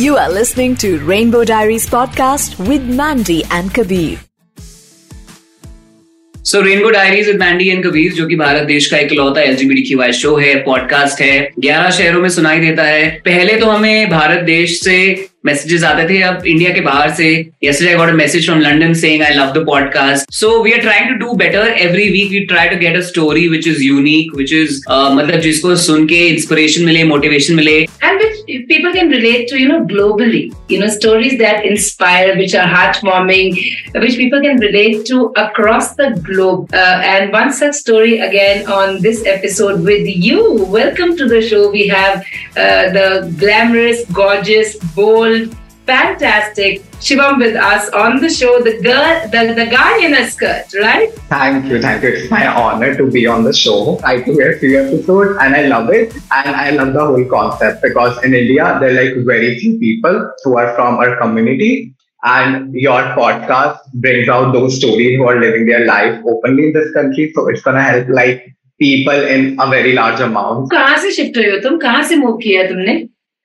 You are listening to Rainbow Diaries podcast with Mandy and Kabir. So Rainbow Diaries with Mandy and Kabir जो कि भारत देश का एक लौता एलजीबीटी शो है पॉडकास्ट है, ग्यारह शहरों में सुनाई देता है पहले तो हमें भारत देश से मैसेजेस आते थे अब इंडिया के बाहर से yesterday I got a message from London saying I love the podcast so we are trying to do better every week we try to get a story which is unique which is uh, मतलब जिसको सुन के inspiration मिले motivation मिले and which people can relate to you know globally you know stories that inspire which are heartwarming which people can relate to across the globe uh, and one such story again on this episode with you welcome to the show we have uh, the glamorous gorgeous bold fantastic Shivam with us on the show. The girl, the, the guy in a skirt, right? Thank you, thank you. It's my honor to be on the show. I do a few episodes and I love it. And I love the whole concept because in India, there are like very few people who are from our community. And your podcast brings out those stories who are living their life openly in this country. So it's gonna help like people in a very large amount. कहाँ से shift हुए हो तुम कहाँ से move किया तुमने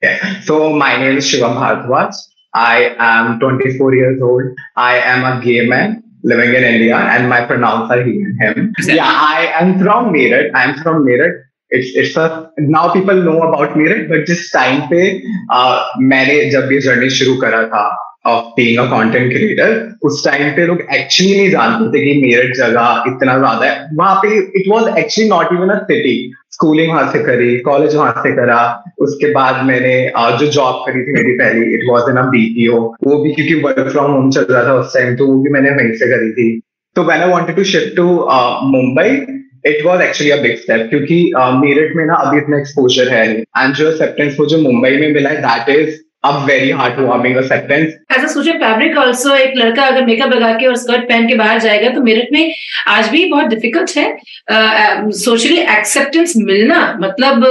Yeah. So my name is Shivam Bhardwaj. I am 24 years old. I am a gay man living in India, and my pronouns are he and him. Yeah, I am from Meerut. I am from Meerut. It's it's a now people know about Meerut, but जिस time पे uh, मैंने जब ये journey शुरू करा था of being a content creator उस time पे लोग एक्चुअली नहीं जानते थे कि मेरठ जगह इतना ज्यादा है वहां पे it was actually not even a city Schooling वहाँ से करी कॉलेज वहाँ से करा। उसके बाद मैंने जो जॉब करी थी मेरी पहली इट वॉज़ इन बीपीओ वो भी क्योंकि वर्क फ्रॉम होम चल रहा था उस टाइम तो वो भी मैंने वहीं से करी थी। तो when I wanted to shift to Mumbai it was actually a big step क्योंकि मेरठ में ना अभी इतना एक्सपोजर है एंड जो एक्सेप्टेंस मुझे मुंबई में मिला है that is a very warming acceptance as a social fabric also एक लड़का अगर मेकअप लगा के और स्कर्ट पहन के बाहर जाएगा तो मेरठ में आज भी बहुत डिफ़िकल्ट है सोशली uh, एक्सेप्टेंस मिलना। मतलब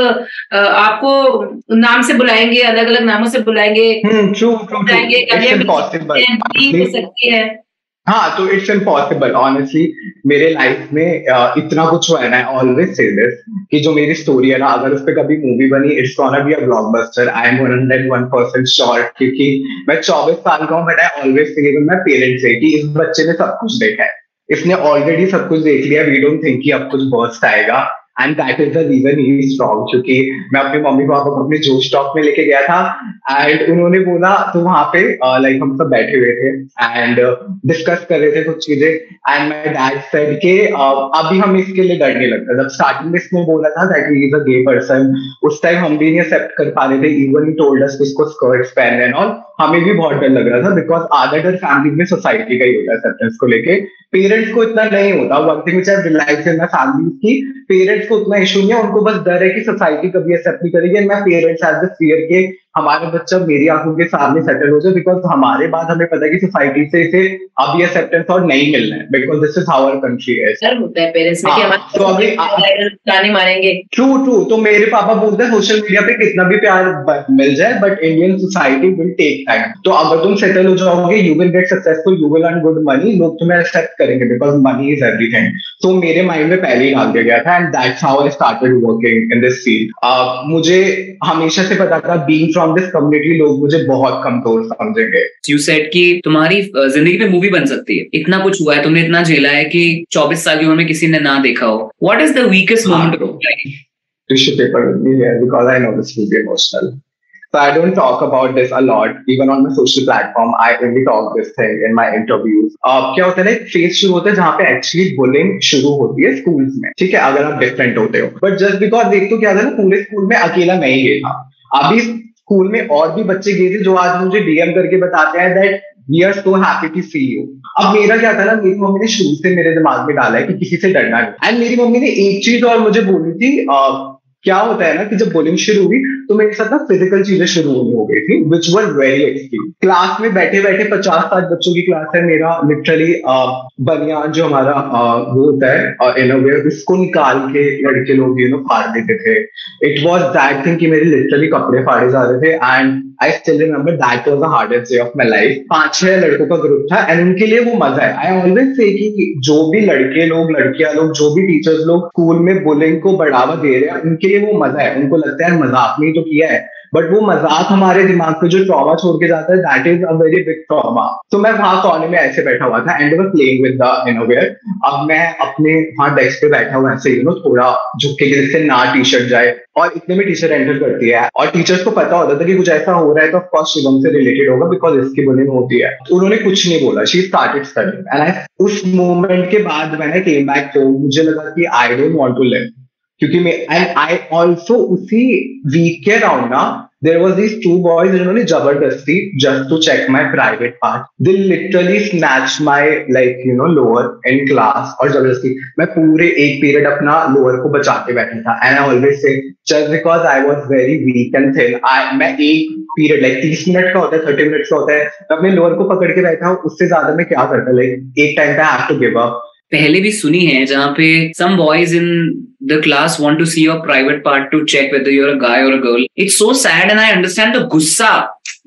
uh, आपको नाम से बुलाएँगे अलग अलग नामों से बुलाएँगे hmm, true, true, true. सकती है। हाँ तो इट्स इम्पॉसिबल ऑनेस्टली मेरे लाइफ में इतना कुछ हुआ है ना ऑलवेज से दिस कि जो मेरी स्टोरी है ना, अगर उस पर कभी मूवी बनी it's gonna be a blockbuster I am one one percent sure क्योंकि मैं चौबीस साल का हूँ बट आई ऑलवेज से मैं पेरेंट्स से कि इस बच्चे ने सब कुछ देखा है। इसने ऑलरेडी सब कुछ देख लिया वी डोंट थिंक कि अब कुछ बर्स्ट आएगा। And that is the reason he strong क्योंकि मैं अपने मम्मी पापा को अपने जो स्टॉक में लेके गया था एंड उन्होंने बोला तो वहाँ पे लाइक हम सब बैठे हुए थे एंड डिस्कस कर रहे थे कुछ चीज़ें. एंड माई डैड सेड के अभी हम इसके लिए डरने लगता जब स्टार्टिंग में इसने बोला था that is a gay person उस टाइम हम भी नहीं एक्सेप्ट कर पा रहे थे इवन ही टोल्ड अस इसको स्कर्ट्स पहन एंड ऑल हमें भी बहुत डर लग रहा था बिकॉज़ आधा डर फैमिली में सोसाइटी का ही होता है एक्सेप्टेंस को लेके पेरेंट्स को इतना नहीं होता. One thing which I realize in family की पेरेंट्स को उतना इशू नहीं है, उनको बस डर है कि सोसाइटी कभी एक्सेप्ट नहीं करेगी एंड मैं पेरेंट्स एज द फियर के हमारा बच्चा मेरी आँखों के सामने सेटल हो जाए बिकॉज़ हमारे बाद हमें पता है कि सोसाइटी से इसे अभी एक्सेप्टेंस और नहीं मिलना है because this is our country है मारेंगे ट्रू ट्रू तो मेरे पापा बोलते हैं सोशल मीडिया पे कितना भी प्यार मिल जाए but Indian society will take time तो अगर तुम सेटल हो जाओगे you will get successful you will earn good money लोग तुम्हें एक्सेप्ट करेंगे बिकॉज़ मनी इज़ एवरीथिंग तो मेरे माइंड में पहले ही डाल दिया गया था and that's how I started working in this field मुझे हमेशा से पता था बीइंग फ्रॉम दिस कम्युनिटी लोग मुझे बहुत कमज़ोर समझेंगे। यू सेट कि तुम्हारी ज़िंदगी में मूवी बन सकती है। इतना कुछ हुआ है तुमने इतना झेला है कि 24 साल की उम्र में किसी ने ना देखा हो। What is the weakest moment tissue paper with me here because I know this will be emotional. So I don't talk about this a lot. Even on my social platform, I only talk this thing in my interviews. Uh, क्या होता है ना एक phase शुरू होता है जहाँ पे एक्चुअली बुलिंग शुरू होती है स्कूल्स में। ठीक है अगर आप डिफरेंट होते हो। बट जस्ट बिकॉज़ देख तो क्या था ना पूरे स्कूल में अकेला मैं ही था। अभी स्कूल में और भी बच्चे गए थे जो आज मुझे डीएम करके बताते हैं that we are so happy to see you अब मेरा क्या था ना, मेरी मम्मी ने शुरू से मेरे दिमाग में डाला है कि किसी से डरना नहीं। एंड मेरी मम्मी ने एक चीज़ और मुझे बोली थी क्या होता है ना कि जब बोलिंग शुरू हुई तो मेरे साथ ना फ़िज़िकल चीज़ें शुरू होनी हो गई थी which were very extreme class में बैठे बैठे पचास साठ बच्चों की क्लास है मेरा लिटरली बनियान जो हमारा वो होता है इनोवेयर उसको निकाल के लड़के लोग यू नो फाड़ देते थे। इट वॉज़ दैट थिंग कि मेरे लिटरली कपड़े फाड़े जा रहे थे and I still remember that was the hardest day of my life पाँच छह लड़कों का ग्रुप था एंड उनके लिए वो मज़ा है। आई ऑलवेज से कि जो भी लड़के लोग, लड़कियाँ लोग, जो भी टीचर्स लोग स्कूल में बुलिंग को बढ़ावा दे रहे हैं, उनके लिए वो मज़ा है। उनको लगता है मज़ाक में तो किया है। बट वो मज़ाक हमारे दिमाग पे जो ट्रॉमा छोड़ के जाता है that is a very big trauma तो मैं वहाँ कॉर्नर में ऐसे बैठा हुआ था and were playing with the innerwear अब मैं अपने वहाँ डेस्क पे बैठा हुआ ऐसे यू नो थोड़ा झुके के जिससे ना टी शर्ट जाए। और इतने में टीचर एंटर करती है। और टीचर्स को पता होता था कि कुछ ऐसा हो रहा है तो ऑफकोर्स शिवम से रिलेटेड होगा बिकॉज़ इसकी बुलिंग होती है। उन्होंने कुछ नहीं बोला। शी स्टार्टेड स्टडिंग एंड उस मोमेंट के बाद मैंने केम बैक तो मुझे लगा कि I don't want to live क्योंकि मैं एंड आई ऑल्सो उसी वीक के अराउंड ना there was these two boys जिन्होंने ज़बरदस्ती just to check my private part they literally snatch my like you know lower in class और ज़बरदस्ती। मैं पूरे एक पीरियड अपना लोअर को बचा के बैठा था। And I always say just because I was very weak and thin मैं एक पीरियड लाइक तीस मिनट का होता है थर्टी मिनट का होता है मैं अपने लोअर को पकड़ के बैठा हूँ, उससे ज़्यादा मैं क्या करता? लाइक एक टाइम पे I have to give up पहले भी सुनी है जहाँ पे some boys in the class want to see your private part to check whether you're a guy और a girl it's so sad and I understand the गुस्सा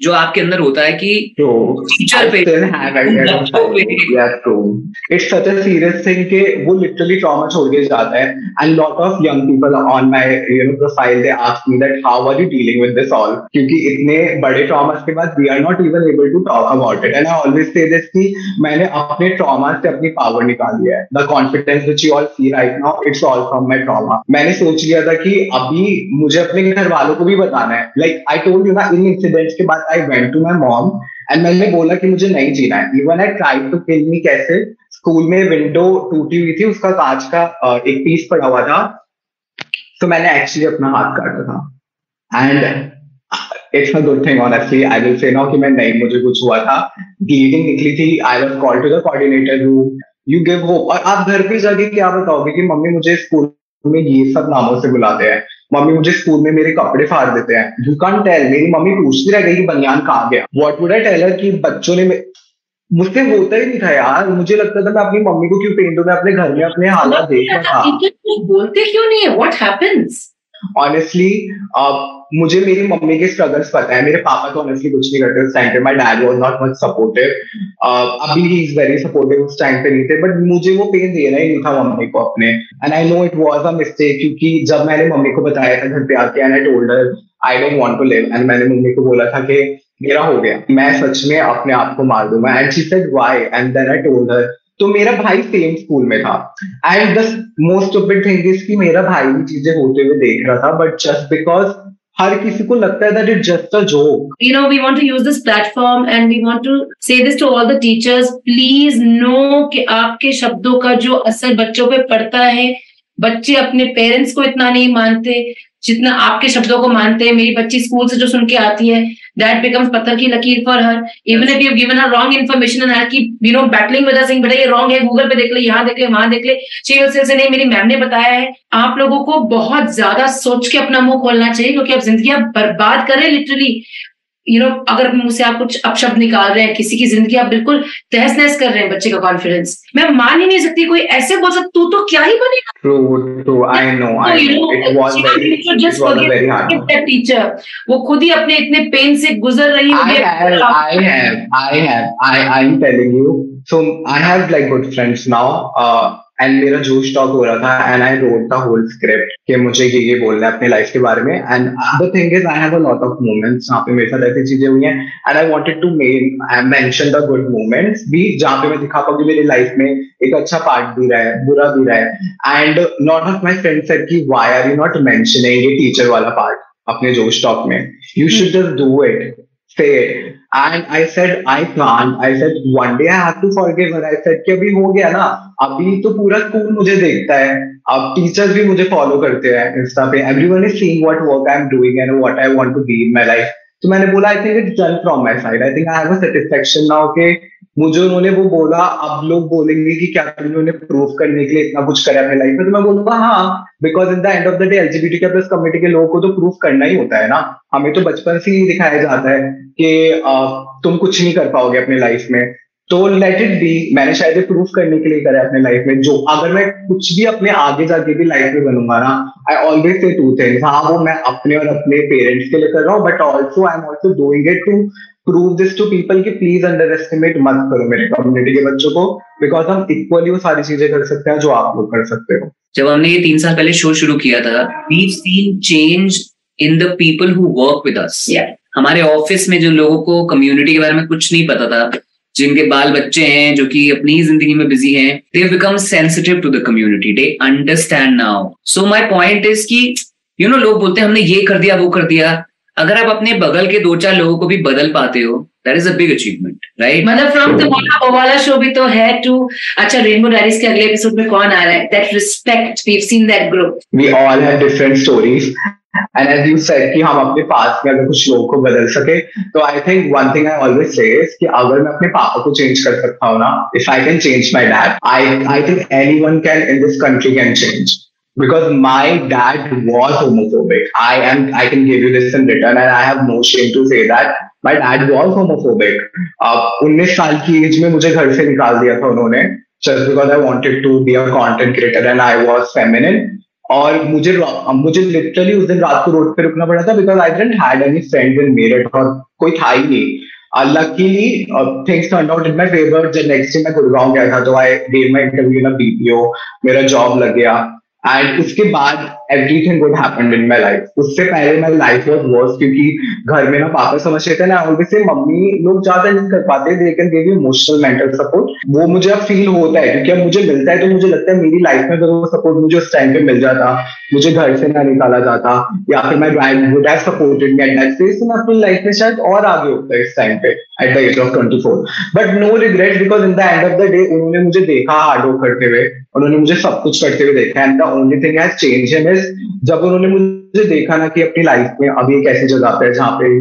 जो आपके अंदर होता है कि टीचर पे it's such a serious thing कि वो लिटरली ट्रॉमा छोड़ के जाता है. And lot of young people on my you know profile they ask me that how are you dealing with this all क्योंकि इतने बड़े ट्रॉमास के बाद we are not even able to talk about it and I always say this कि मैंने अपने trauma से अपनी पावर निकाल है. The confidence which you all see right now it's all from my trauma मैंने सोच लिया था कि अभी मुझे अपने घर वालों को भी बताना है। लाइक आई टोल्ड यू ना, इन इंसिडेंट्स के बाद I went to my mom and मैंने बोला कि मुझे नहीं जीना है। Even I try to kill me कैसे? स्कूल में विंडो टूटी हुई थी, उसका कांच का एक पीस पड़ा हुआ था। तो मैंने एक्चुअली अपना हाथ काटा था। And it's a good thing honestly I will say now कि मैं नहीं, मुझे कुछ हुआ था। ब्लीडिंग निकली थी I was called to the coordinator you you give hope और आप घर पे जाके क्या बताओगे कि मम्मी मुझे स्कूल में ये सब नामों से बुलाते हैं। मम्मी मुझे स्कूल में मेरे कपड़े फाड़ देते हैं। यू कान टेल मेरी मम्मी पूछती रह गई कि बनियान कहाँ गया। What would I tell her कि बच्चों ने मुझसे होता ही नहीं था यार। मुझे लगता था मैं अपनी मम्मी को क्यों पेंट हूँ मैं अपने घर में अपने हालात देख रहा था? बोलते क्यों नहीं है? व्हाट हैपेंस ऑनेस्टली मुझे मेरी मम्मी के स्ट्रगल्स पता है। मेरे पापा तो ऑनेस्टली कुछ नहीं करते उस टाइम पे। My dad was not much supportive अभी ही इज़ वेरी सपोर्टिव उस टाइम पे नहीं थे बट मुझे वो पेन देना ही नहीं था मम्मी को अपने। And I know it was a mistake क्योंकि जब मैंने मम्मी को बताया था, घर पे आके and I told her I don't want to live and मैंने मम्मी को बोला था कि, मेरा हो गया। मैं सच में अपने आप को मार दूँगा। And she said why and then I told her तो मेरा भाई सेम स्कूल में था. And the most of it thing is कि मेरा भाई भी चीज़ें होते हुए देख रहा था बट जस्ट बिकॉज़ हर किसी को लगता है that it just a joke you know, we want to use this platform and we want to say this to all the teachers, please know कि आपके शब्दों का जो असर बच्चों पे पड़ता है, बच्चे अपने पेरेंट्स को इतना नहीं मानते जितना आपके शब्दों को मानते हैं, मेरी बच्ची स्कूल से जो सुन के आती है दैट बिकम्स पत्थर की लकीर for her even if you given her wrong information and की you know battling with Singh बेटा ये रॉन्ग है गूगल पे देख ले, यहाँ देख ले, वहाँ देख ले. शी से नहीं, मेरी मैम ने बताया है, आप लोगों को बहुत ज़्यादा सोच के अपना मुँह खोलना चाहिए, क्योंकि आप ज़िंदगी बर्बाद करें लिटरली यू नो अगर मुँह से आप कुछ अपशब्द निकाल रहे हैं किसी की ज़िंदगी आप बिल्कुल तहस नहस कर रहे हैं बच्चे का कॉन्फिडेंस मैं मान ही नहीं सकती कोई ऐसे बोल सकता तू तो क्या ही बनेगा. टीचर वो खुद ही अपने इतने पेन से गुजर रही you. So I have like good friends now. And मेरा जो स्टॉक हो रहा था and I read the whole script कि मुझे ये ये बोलना है अपनी लाइफ के बारे में। And the thing is I have a lot of moments जहाँ पे मेरे साथ ऐसी चीज़ें हुई हैं। And I wanted to mention the good moments भी जहाँ पे मैं दिखा पाऊँगी मेरी लाइफ में एक अच्छा पार्ट भी रहा है, बुरा भी रहा है। And lot of my friend said कि why are you not mentioning ये टीचर वाला पार्ट अपने जो स्टॉक में? You should just do it say. I said, I can't. I said, one day I have to forgive her. I said कि अभी हो गया ना अभी तो पूरा स्कूल मुझे देखता है अब टीचर्स भी मुझे फॉलो करते हैं इंस्टा पे everyone is seeing what work I am doing and what I want to be in my life तो मैंने बोला I think it's done from my side I think I have a satisfaction now के मुझे उन्होंने वो बोला, अब लोग बोलेंगे कि क्या तुमने प्रूफ करने के लिए इतना कुछ करा अपने लाइफ में? तो मैं बोलूँगा हाँ because in the end of the day LGBT plus community के लोगों को तो प्रूफ करना ही होता है ना। हमें तो बचपन से ही दिखाया जाता है कि तुम कुछ नहीं कर पाओगे अपने लाइफ में। तो लेट इट बी मैंने शायद ये प्रूफ करने के लिए करा अपने लाइफ में जो अगर मैं कुछ भी अपने आगे जाके भी लाइफ में बनूँगा ना I always say two things हाँ वो मैं अपने और अपने पेरेंट्स के लिए कर रहा हूँ but also I am also doing it to prove this to people कि प्लीज़ अंडर एस्टिमेट मत करो मेरे कम्युनिटी के बच्चों को बिकॉज़ हम इक्वली वो सारी चीज़ें कर सकते हैं जो आप लोग कर सकते हो। जब हमने ये तीन साल पहले शो शुरू किया था we seen change in the people who work with us हमारे ऑफ़िस में जो लोगों को कम्युनिटी के बारे में कुछ नहीं पता था जिनके बाल बच्चे हैं जो कि अपनी ज़िंदगी में बिज़ी हैं they become sensitive to the community they understand now so my point is कि यू you नो know, लोग बोलते हैं हमने ये कर दिया वो कर दिया। अगर आप अपने बगल के दो चार लोगों को भी बदल पाते हो that is a big achievement right मतलब फ्रॉम द वाला शो भी तो है टू अच्छा रेनबो डायरीज के अगले एपिसोड में कौन आ रहा है? That respect we have seen that grow we all have different stories and as you said कि हम अपने पास में अगर कुछ लोगों को बदल सके तो I think one thing I always say कि अगर मैं अपने पापा को चेंज कर सकता हूँ ना if I can change my dad I I think anyone can in this country can change because my dad was homophobic. I am I can give you this in return and I have no shame to say that my dad was homophobic. उन्नीस साल की as में मुझे घर से निकाल दिया था उन्होंने just because I wanted to be a content creator and I was feminine. और मुझे मुझे लिटरली उस दिन रात को रोड पे रुकना पड़ा था because I didn't had any friend in Meerut और कोई था ही नहीं। Luckily things turn out in my favour जब नेक्स्ट डे मैं गुड़गांव गया था तो I gave my interview in BPO मेरा जॉब लग गया। एंड उसके बाद everything good happened in my life उससे पहले माय लाइफ वाज वर्स क्योंकि घर में ना पापा समझते थे ना ऑब्वियसली मम्मी लोग ज़्यादा नहीं कर पाते they can give you emotional mental support वो मुझे अब फील होता है, क्योंकि अब मुझे मिलता है तो मुझे लगता है मेरी लाइफ में अगर वो सपोर्ट मुझे उस टाइम पे मिल जाता, मुझे घर से ना निकाला जाता, या फिर my dad would have supported me at that तो मैं अपनी लाइफ में शायद और आगे होता इस टाइम पे at the age of 24 but no regret because in the end of the day उन्होंने मुझे देखा हार्ड वर्क करते हुए। उन्होंने मुझे सब कुछ करते हुए देखा। And the only thing has change him is जब उन्होंने मुझे देखा ना कि अपनी लाइफ में अभी एक ऐसी जगह पे जहाँ पे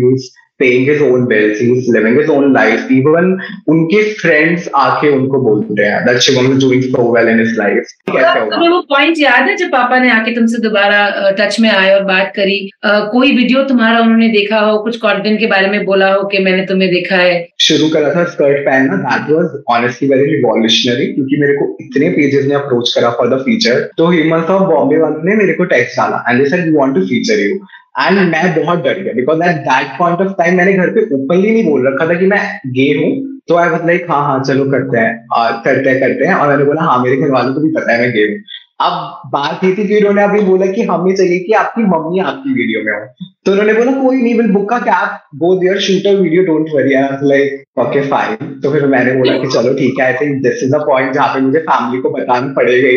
paying his own bills, he's living his own life. Even उनके friends आके उनको बोलते हैं that Shivam is doing so well in his life. तुम्हें वो पॉइंट याद है जब पापा ने आके तुमसे दोबारा टच में आए और बात करी? uh, कोई वीडियो तुम्हारा उन्होंने देखा हो? कुछ कंटेंट के बारे में बोला हो कि मैंने तुम्हें देखा है? शुरू करा था स्कर्ट पहनना that was honestly very revolutionary क्योंकि मेरे को इतने पेजेस ने अप्रोच करा फॉर द फीचर तो हेमंत ऑफ़ बॉम्बे वाले ने मेरे को टेक्स्ट डाला and they said we want to feature you and मैं बहुत डर गया because at that point of time मैंने घर पे ओपनली नहीं बोल रखा था कि मैं गे हूँ तो आई वाज लाइक हाँ हाँ चलो करते हैं और करते हैं करते हैं। और मैंने बोला हाँ मेरे घर वालों को भी पता है मैं गे हूँ। अब बात ये थी कि उन्होंने अभी बोला कि हमें चाहिए कि आपकी मम्मी आपकी वीडियो में हो। तो उन्होंने बोला कोई नहीं विल बुक का cab go there shoot a video don't worry like okay fine तो फिर मैंने बोला कि चलो ठीक है I think this is a point जहाँ पे मुझे फैमिली को बताना पड़ेगा।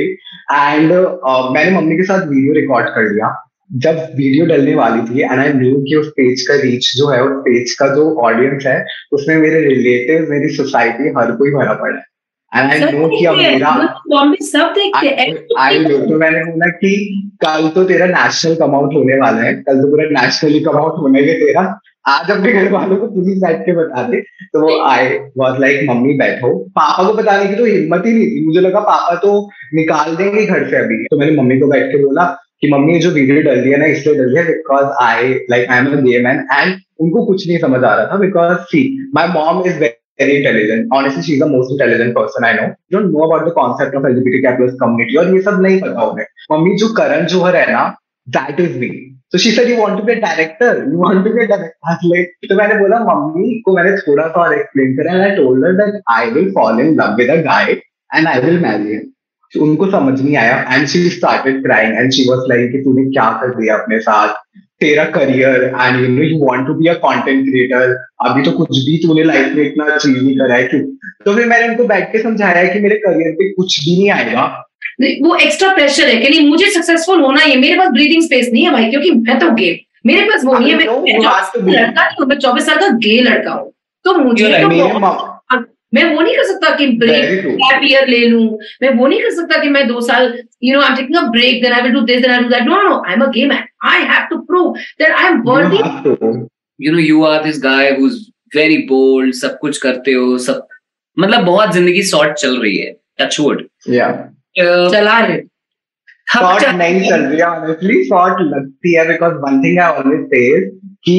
एंड uh, मैंने मम्मी के साथ वीडियो रिकॉर्ड कर लिया जब वीडियो डलने वाली थी एंड आई न्यू कि उस पेज का रीच जो है उस पेज का जो ऑडियंस है उसमें मेरे रिलेटिव मेरी सोसाइटी हर कोई भरा पड़ा है। एंड आई नो कि अब मेरा आई नो तो मैंने बोला कि कल तो तेरा नेशनल कम आउट होने वाला है। कल तो पूरा नेशनली कम आउट होने के तेरा। आज अपने घर वालों को पुलिस बैठ के बता दे। तो वो आई वॉज़ लाइक मम्मी बैठो। पापा को बताने की तो हिम्मत ही नहीं थी। मुझे लगा पापा तो निकाल देंगे घर से अभी। तो मैंने मम्मी को बैठ के बोला कि मम्मी जो वीडियो डल दिया ना, इसलिए डल दिया because I like I am a gay man and उनको कुछ नहीं समझ आ रहा था because see my mom is very intelligent honestly she is the most intelligent person I know don't know about the concept of LGBT capital community और ये सब नहीं पता उन्हें. मम्मी जो करण जोहर है ना दैट इज़ मी तो she said you want to be a director you want to be a director तो मैंने बोला, मम्मी को मैंने थोड़ा सा और एक्सप्लेन करा and I told that I will fall in love with a guy and I will marry him उनको समझ नहीं आया। And she started crying and she was like कि तूने क्या कर दिया अपने साथ? तेरा career and you know you want to be a content creator अभी तो कुछ भी तूने लाइफ में इतना अचीव नहीं करा है क्यों? तो फिर मैंने उनको बैठ के समझाया कि मेरे करियर पे कुछ भी नहीं आएगा। वो एक्स्ट्रा प्रेशर है कि नहीं मुझे सक्सेसफुल होना है मेरे पास ब्रीदिंग स्पेस नहीं है भाई क्योंकि मैं तो गे मेरे पास वो नहीं है। नहीं हूँ मैं चौबीस साल का गे लड़का हूँ। तो मुझे तो मैं वो नहीं कर सकता कि ब्रेक गैप ईयर ले लूँ। मैं वो नहीं कर सकता कि मैं दो साल you know I am taking a break then I will do this then I do that no no I am a game I have to prove that I am worthy you know you are this guy who is very bold सब कुछ करते हो सब मतलब बहुत ज़िंदगी short चल रही है टचवुड या चला रहे शॉर्ट नहीं चल रही है ऑनेस्टली शॉर्ट लगती है because one thing I always say कि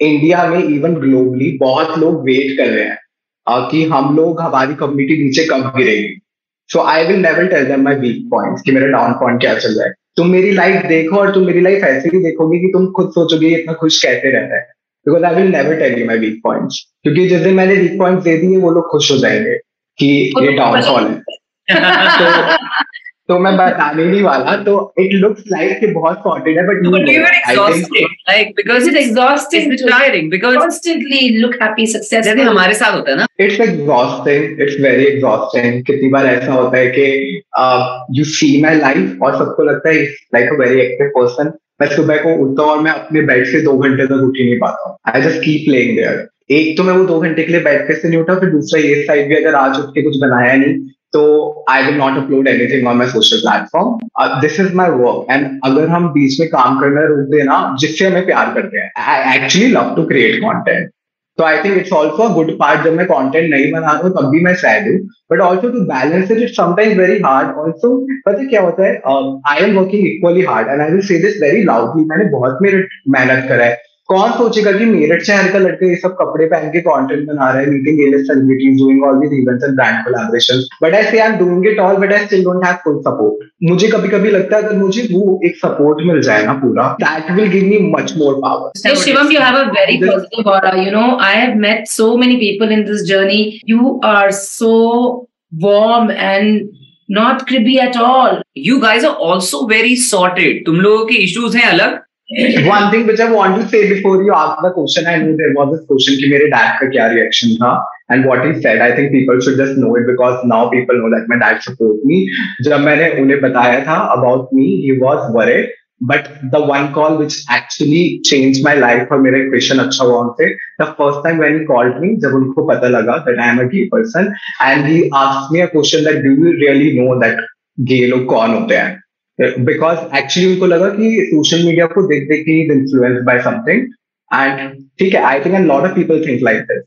इंडिया में इवन ग्लोबली बहुत लोग वेट कर रहे हैं। कि हम लोग हमारी कम्युनिटी नीचे कब गिरेगी so I will never tell them my weak point कि मेरा डाउन पॉइंट क्या चल रहा है। तुम मेरी लाइफ देखो और तुम मेरी लाइफ ऐसे भी देखोगे कि तुम खुद सोचोगे इतना खुश कैसे रहता है। Because I will never tell you my weak point क्योंकि जिस दिन मैंने वीक पॉइंट दे दिए वो लोग खुश हो जाएँगे कि ये डाउनफॉल है तो तो मैं बताने नहीं वाला। तो इट लुक्स लाइक कि बहुत सॉर्टेड है but No, but we were exhausted, like because Is it exhausting It's to tiring because constantly look happy, जैसे हमारे साथ होता है ना। It's exhausting it's very exhausting कितनी बार ऐसा होता है कि यू सी माई लाइफ और सबको लगता है like a very active person मैं सुबह को उठता हूँ और मैं अपने बेड से दो घंटे तक उठ ही नहीं पाता हूँ। I just keep playing there एक तो मैं वो दो घंटे के लिए बेड पे से नहीं उठा फिर दूसरा ये साइड भी अगर आज उठ के कुछ बनाया नहीं तो I will not upload anything on my social platform this is my work and अगर हम बीच में काम करना रोक देना जिससे हमें प्यार करते हैं I actually love to create content so I think it's also a good part जब मैं कंटेंट नहीं बना रहा हूँ, तब भी मैं सैड हूँ. But also to balance it it sometimes very hard also पता क्या होता है? I am working equally hard and I will say this very loudly मैंने बहुत मेरे मेहनत करा है. कौन सोचेगा कि मेरठ शहर का लड़का ये सब कपड़े पहन के कंटेंट बना रहा है meeting A-list celebrities doing all these events and brand collaborations but I say I am doing it all but I still don't have full support मुझे कभी कभी लगता है अगर मुझे वो एक सपोर्ट मिल जाए ना पूरा that will give me much more power you have a very This- positive aura. You know, I have met so many people in this journey. You are so warm and not cribby at all. you guys are also very sorted तुम लोगों के issues हैं अलग one thing which I want to say before you ask the question I know there was this question की मेरे dad का क्या उन्हें बताया था about me he was worried but the one call which actually change my life और मेरा question अच्छा हुआ उनसे the first time when called me जब उनको पता लगा that I am a gay person and he ask me a question that do you really know that gay लोग कौन होते हैं? बिकॉज़ एक्चुअली उनको लगा कि सोशल मीडिया को देख देख के इन्फ्लुएंस बाय समथिंग एंड ठीक है I think and lot of people think like this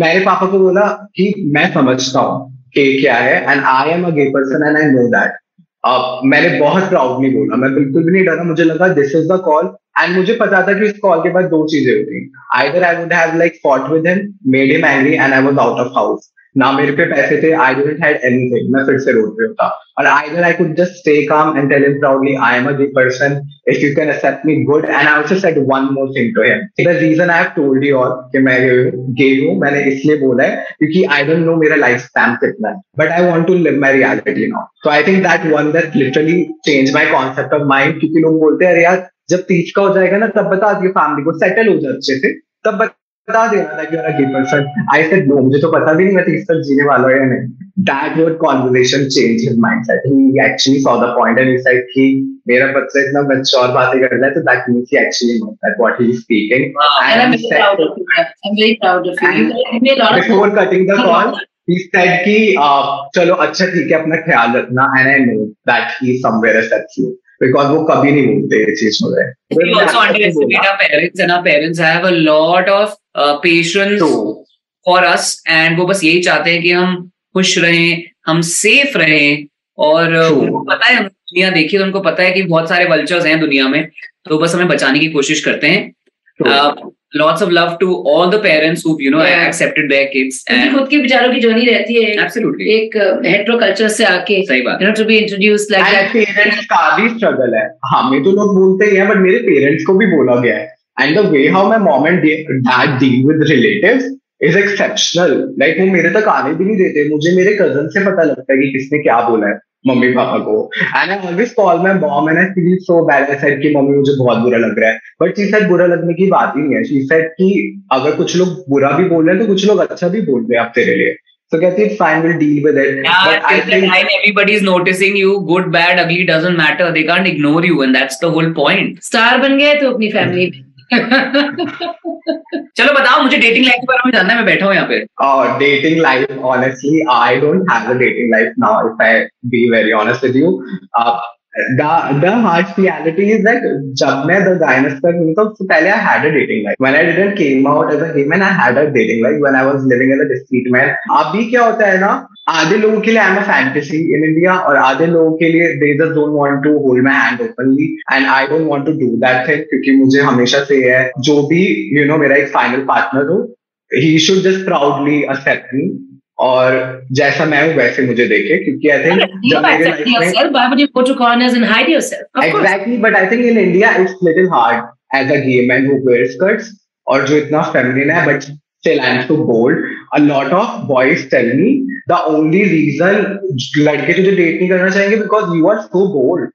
मैंने पापा को बोला कि मैं समझता हूँ कि क्या है and I am a gay person and I know that मैंने बहुत प्राउडली बोला। मैं बिल्कुल भी नहीं डरा। मुझे लगा this is the call and मुझे पता था कि इस कॉल के बाद दो चीज़ें होती either I would have like fought with him made him angry and I was out of house ना मेरे पे पैसे थे आई डिडंट हैड एनीथिंग मैं फिर से रोड पे होता। और either I could just stay calm and tell him proudly I am a good person if you can accept me good and I also said one more thing to him the reason I have told you all कि मैं gay हूँ, मैंने इसलिए बोला है, क्योंकि I don't know मेरा life span कितना है. But I want to live my reality now तो I think that one that literally change my concept of mind क्योंकि लोग बोलते हैं, अरे यार, जब तीस का हो जाएगा ना, तब बता दियो फैमिली को सेटल हो जाए अच्छे से. तब बता देना that you are a gay person I said no मुझे तो पता भी नहीं मैं तीस तक जीने वाला हूँ या नहीं. That word conversation change his mindset he actually saw the point and he said कि मेरा बच्चा इतना मैच्योर बातें कर रहा है तो that means he actually know that what he is speaking I'm very proud of you. I'm very proud of you. You give me a lot of before cutting the call he said कि चलो अच्छा ठीक है अपना ख्याल रखना and I know that he somewhere accepts you because वो कभी नहीं बोलते ये चीज़ मुझे। We also underestimate our parents and our parents have a lot of uh, patience True. for us and वो बस यही चाहते हैं कि हम खुश रहें हम सेफ़ रहें और uh, उनको पता है दुनिया देखी तो उनको पता है कि बहुत सारे वल्चर्स हैं दुनिया में तो बस हमें बचाने की कोशिश करते हैं। Lots of love to all the parents who you know Yeah. accepted their kids क्योंकि and खुद की विचारों की जर्नी रहती है absolutely. एक हेट्रो कल्चर से आके सही बात। know to be introduced like and that parents का भी स्ट्रगल है। हमें तो लोग बोलते ही हैं बट मेरे पेरेंट्स को भी बोला गया है। And the way how my mom and dad deal with relatives is exceptional like वो मेरे तक आने भी नहीं देते। मुझे मेरे कज़न से पता लगता है कि किसने क्या बोला है मम्मी पापा को। And I always call my mom and I feel so bad I said कि मम्मी मुझे बहुत बुरा लग रहा है। बट शी सेड बुरा लगने की बात ही नहीं है। शी सेड कि अगर कुछ लोग बुरा भी बोल रहे हैं तो कुछ लोग अच्छा भी बोल रहे हैं आप तेरे लिए। तो कहती है fine will deal with it Yeah, but I till the think time everybody is noticing you, good, bad, ugly doesn't matter. They can't ignore you, and that's the whole point. Star बन गए तो अपनी family चलो बताओ, मुझे dating life के बारे में जानना है, मैं बैठा हूँ यहाँ पे। Dating life honestly I don't have a dating life now if I be very honest with you the the harsh reality is that जब मैं the हुई तो पहले I had a dating life. When I didn't came out as a gay man, I had a dating life when I was living as a discreet man. अभी क्या होता है ना आधे लोगों के लिए और आधे लोगों के लिए क्योंकि मुझे हमेशा से है जो भी यू you नो know, मेरा एक फाइनल पार्टनर हो he should just proudly accept me और जैसा मैं हूँ वैसे मुझे देखे क्योंकि I think exactly but I think in India it's little hard as a game who wear skirts और जो इतना फेमिनिन है but still I am too bold a lot of boys tell me the only reason लड़के तुझे date नहीं करना चाहेंगे because you are so bold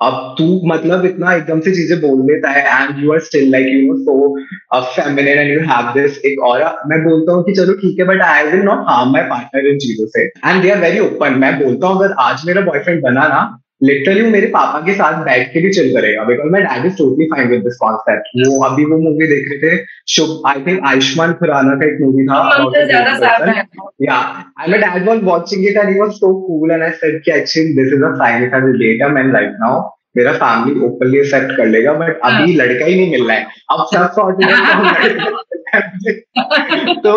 अब तू मतलब इतना एकदम से चीज़ें बोल देता है and you are still like you know so feminine and you have this एक और, मैं बोलता हूँ कि चलो ठीक है but I will not harm my partner इन चीज़ों से. And they are very open मैं बोलता हूँ, अगर आज मेरा बॉयफ्रेंड बना ना लिटरली वो मेरे पापा के साथ बैठ के भी चिल करेगा because my dad is totally fine with this concept वो अभी वो मूवी देख रहे थे शुभ आई थिंक आयुष्मान खुराना का एक मूवी था या and my dad was watching it and he was so cool and I said कि actually this is a sign if I will date a man right now मेरा family openly accept कर लेगा but अभी लड़का ही नहीं मिल रहा है। अब सब सॉर्ट तो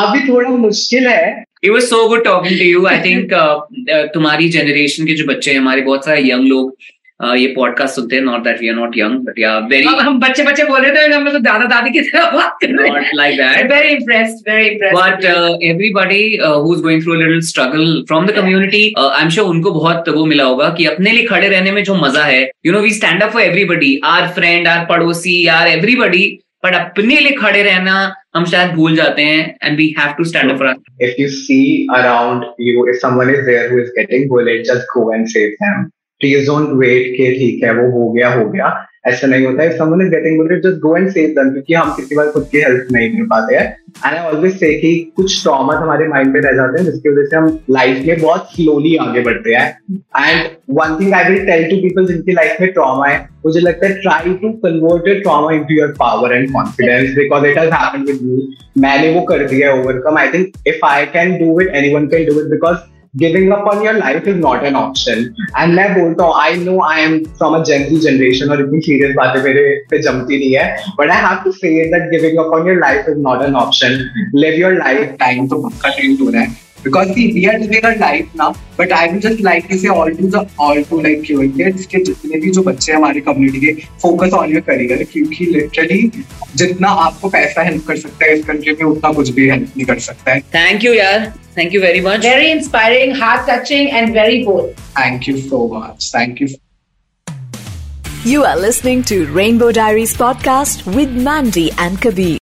अभी थोड़ा मुश्किल है। It was so good talking to you. I think uh, uh, तुम्हारी जनरेशन के जो बच्चे हैं हमारे बहुत सारे यंग लोग ये पॉडकास्ट सुनते हैं not that we are not young but yeah very हम बच्चे बच्चे बोल रहे थे हम लोग दादा दादी की तरह बात कर रहे not like that. Very impressed very impressed but uh, everybody uh, who's going through a little struggle from the community uh, i'm sure उनको बहुत वो मिला होगा कि अपने लिए खड़े रहने में जो मज़ा है you know we stand up for everybody our friend our पड़ोसी आर एवरीबडी बट अपने लिए खड़े रहना हम शायद भूल जाते हैं and we have to stand up for if you see around you, if someone is there who is getting bullied, just go and save them. Please don't wait कि ठीक है, वो हो गया हो गया। ऐसा नहीं होता है। Someone is getting bullied, just go and save them, क्योंकि हम किसी बार खुद की हेल्प नहीं कर पाते हैं। एंड आई ऑलवेज से कि कुछ ट्रॉमा हमारे माइंड में रह जाते हैं, जिसकी वजह से हम लाइफ में बहुत स्लोली आगे बढ़ते हैं। And one thing I will tell to people जिनकी लाइफ में ट्रॉमा है, मुझे लगता है try to convert your trauma into your power and confidence because it has happened with me मैंने वो कर दिया overcome I think if I can do it anyone can do it because giving up on your life is not an option and मैं बोलता हूँ I know I am from a Gen Z generation और इतनी serious बातें मेरे पे जमती नहीं है but I have to say that giving up on your life is not an option live your life time तो पक्का change हो रहा है because see we are living our life now but I would just like to say all to the all to like kids के जितने भी जो बच्चे हैं हमारी कम्युनिटी के फोकस ऑन योर करियर क्योंकि लिटरली जितना आपको पैसा हेल्प कर सकता है इस कंट्री में उतना कुछ भी हेल्प नहीं कर सकता है थैंक यू यार thank you very much very inspiring heart touching and very bold thank you so much thank you You are listening to Rainbow Diaries podcast with Mandy and Kabir.